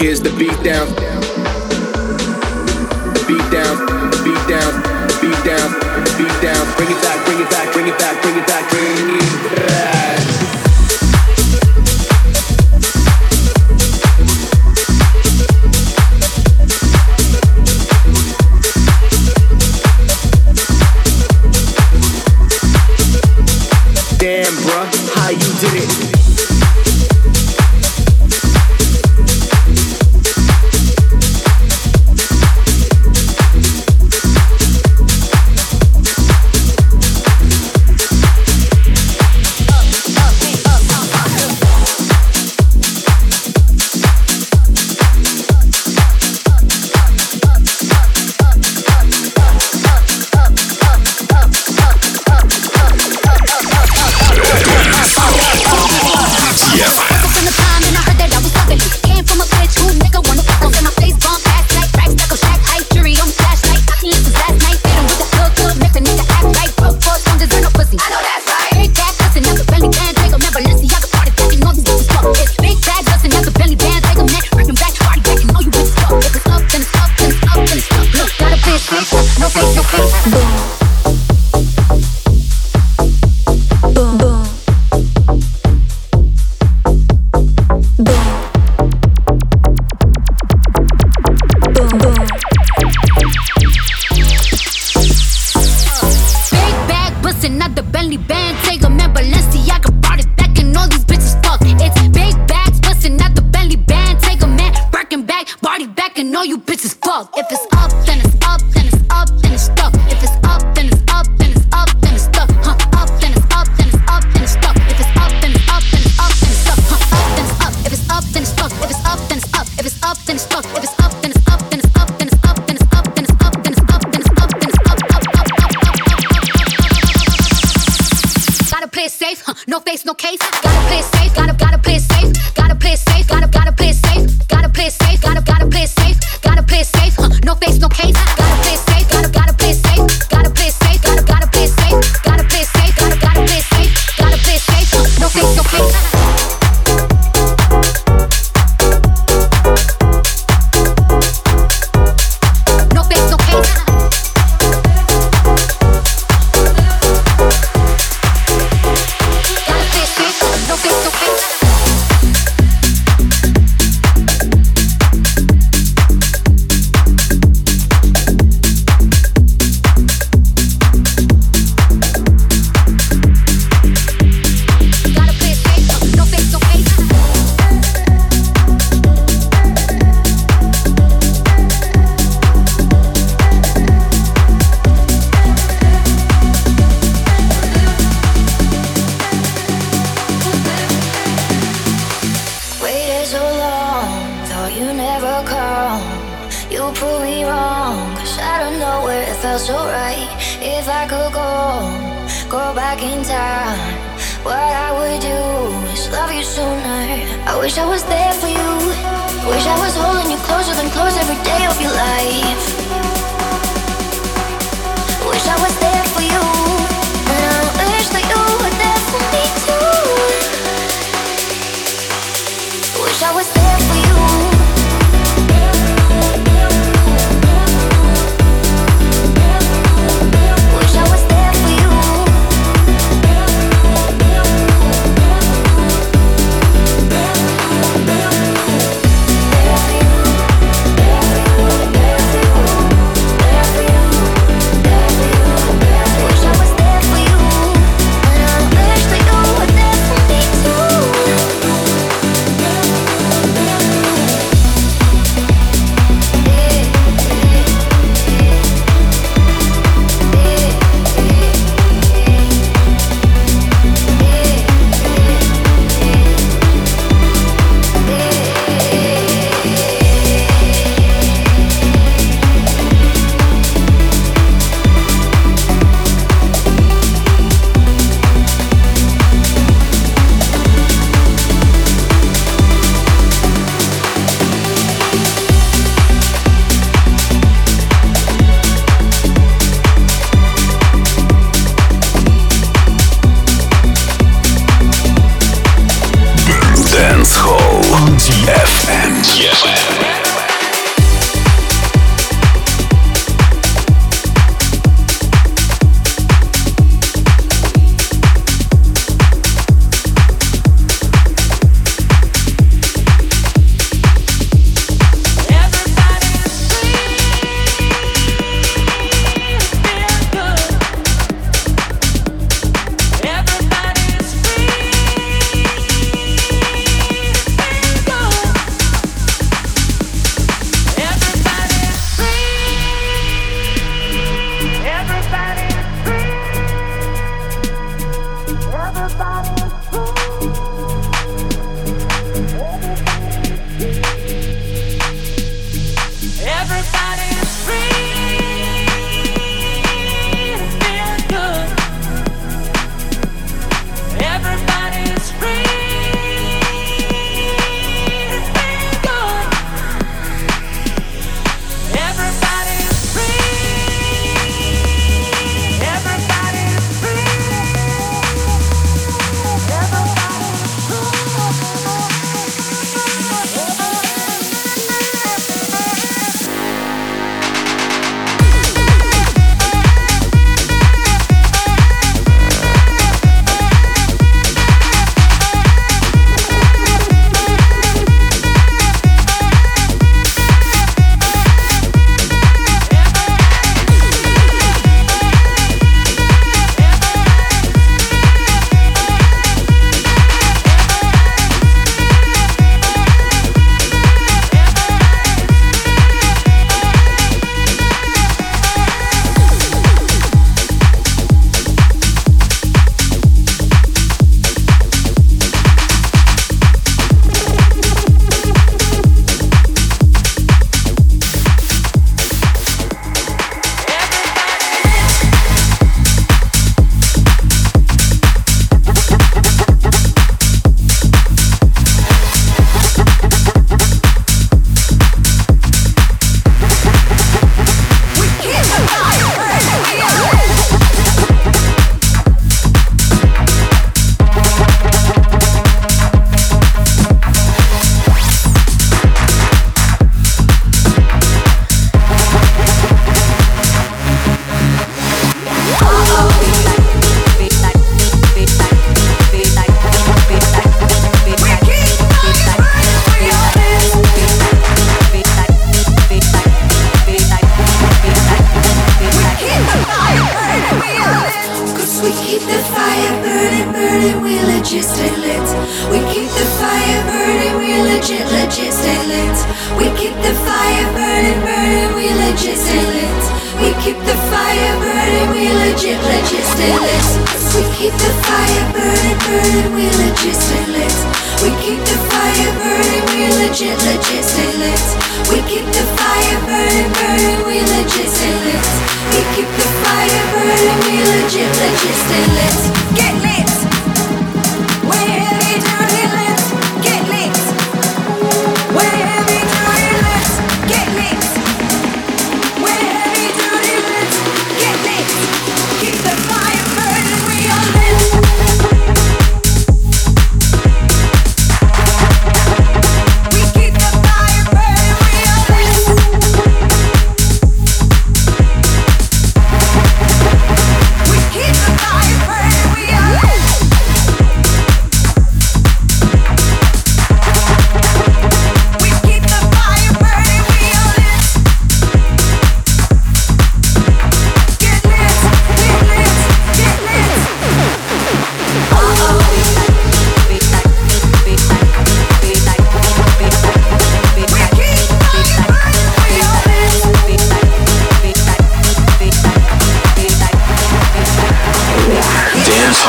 Here's the beat down. The beat down, beat down, beat down, beat down. Bring it back, bring it back, bring it back, bring it back, bring it back. up, then it's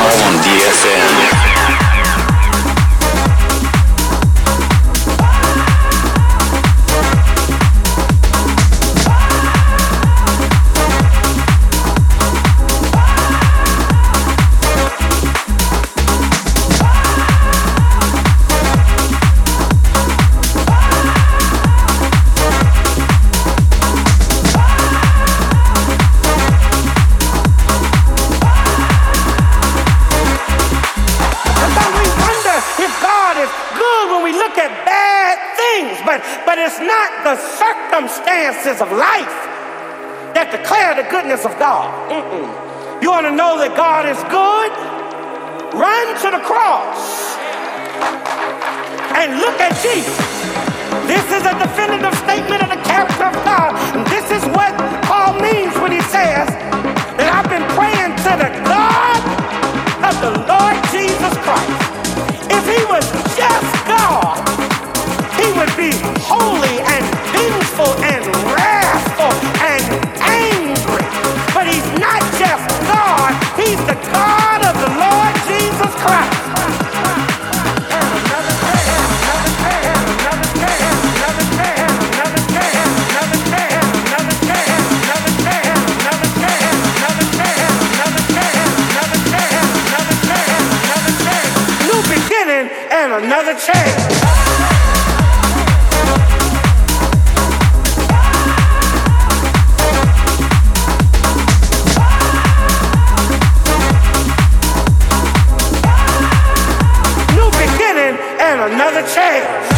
On DFM. Another change.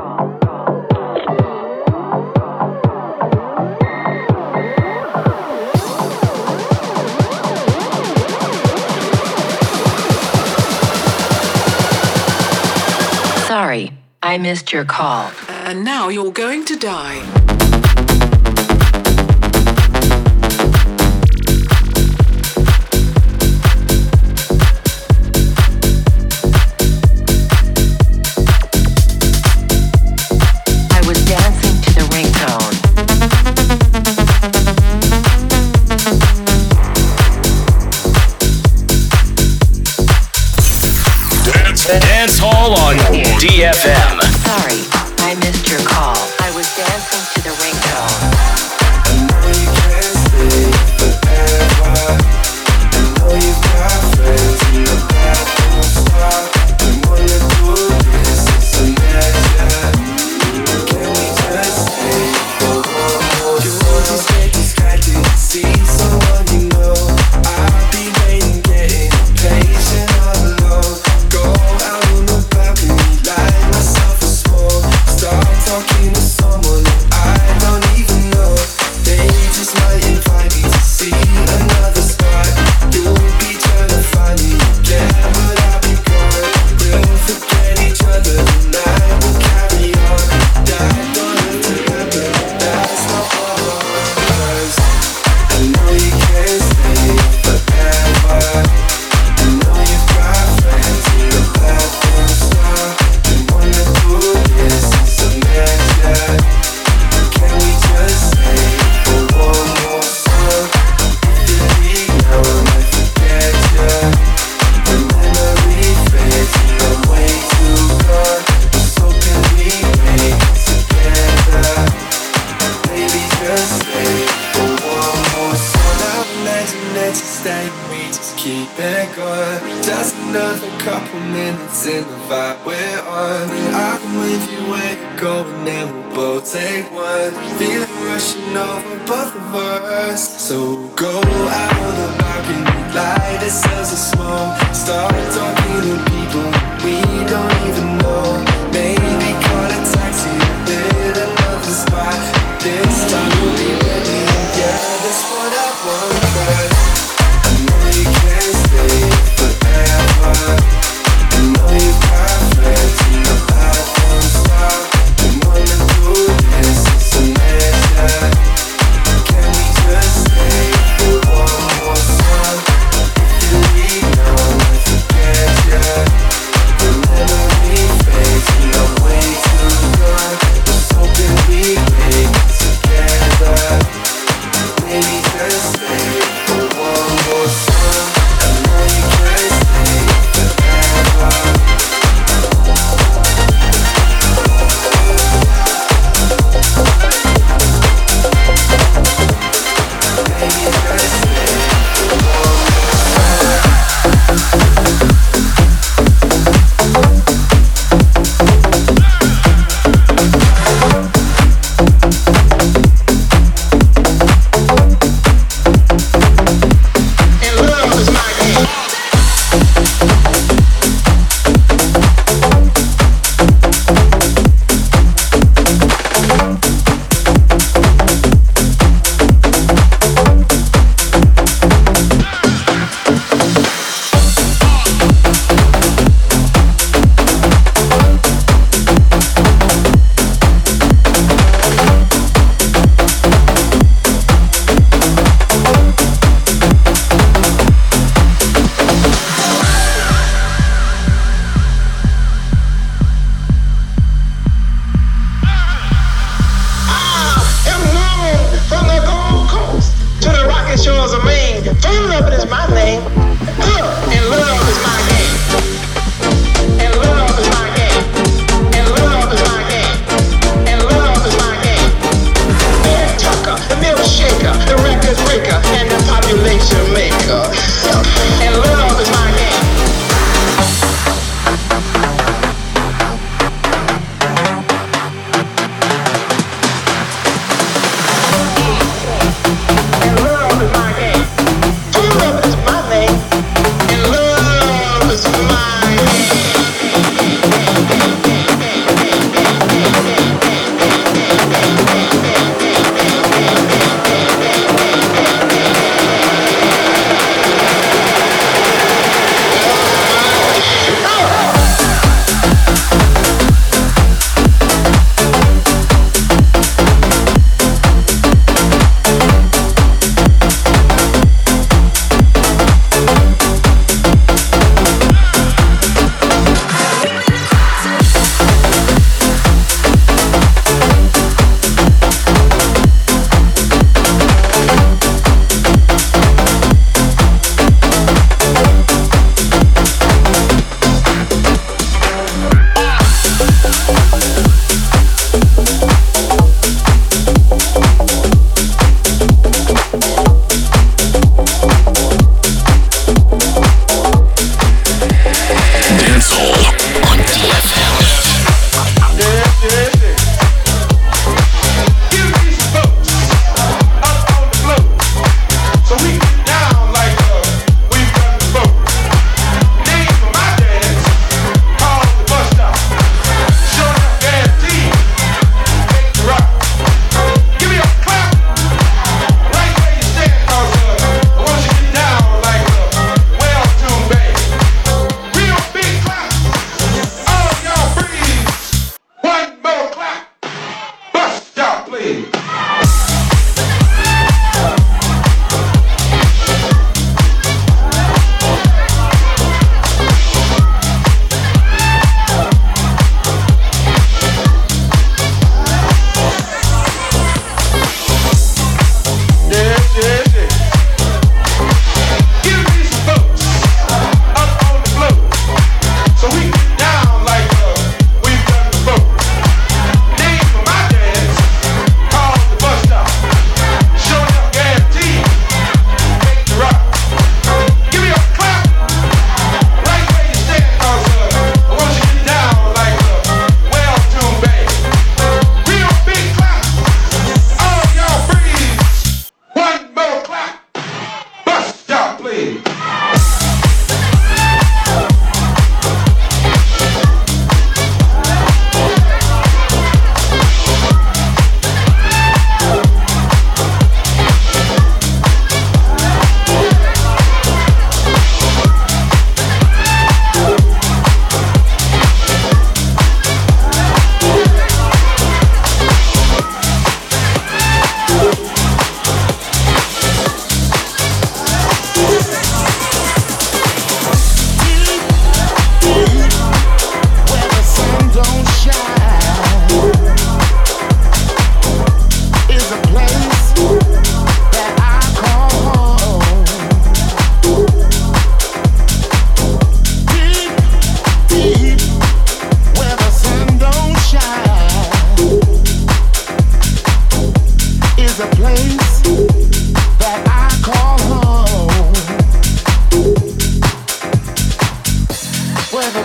I missed your call. And now you're going to die.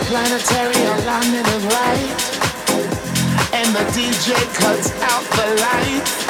Planetary alignment of light, and the DJ cuts out the light.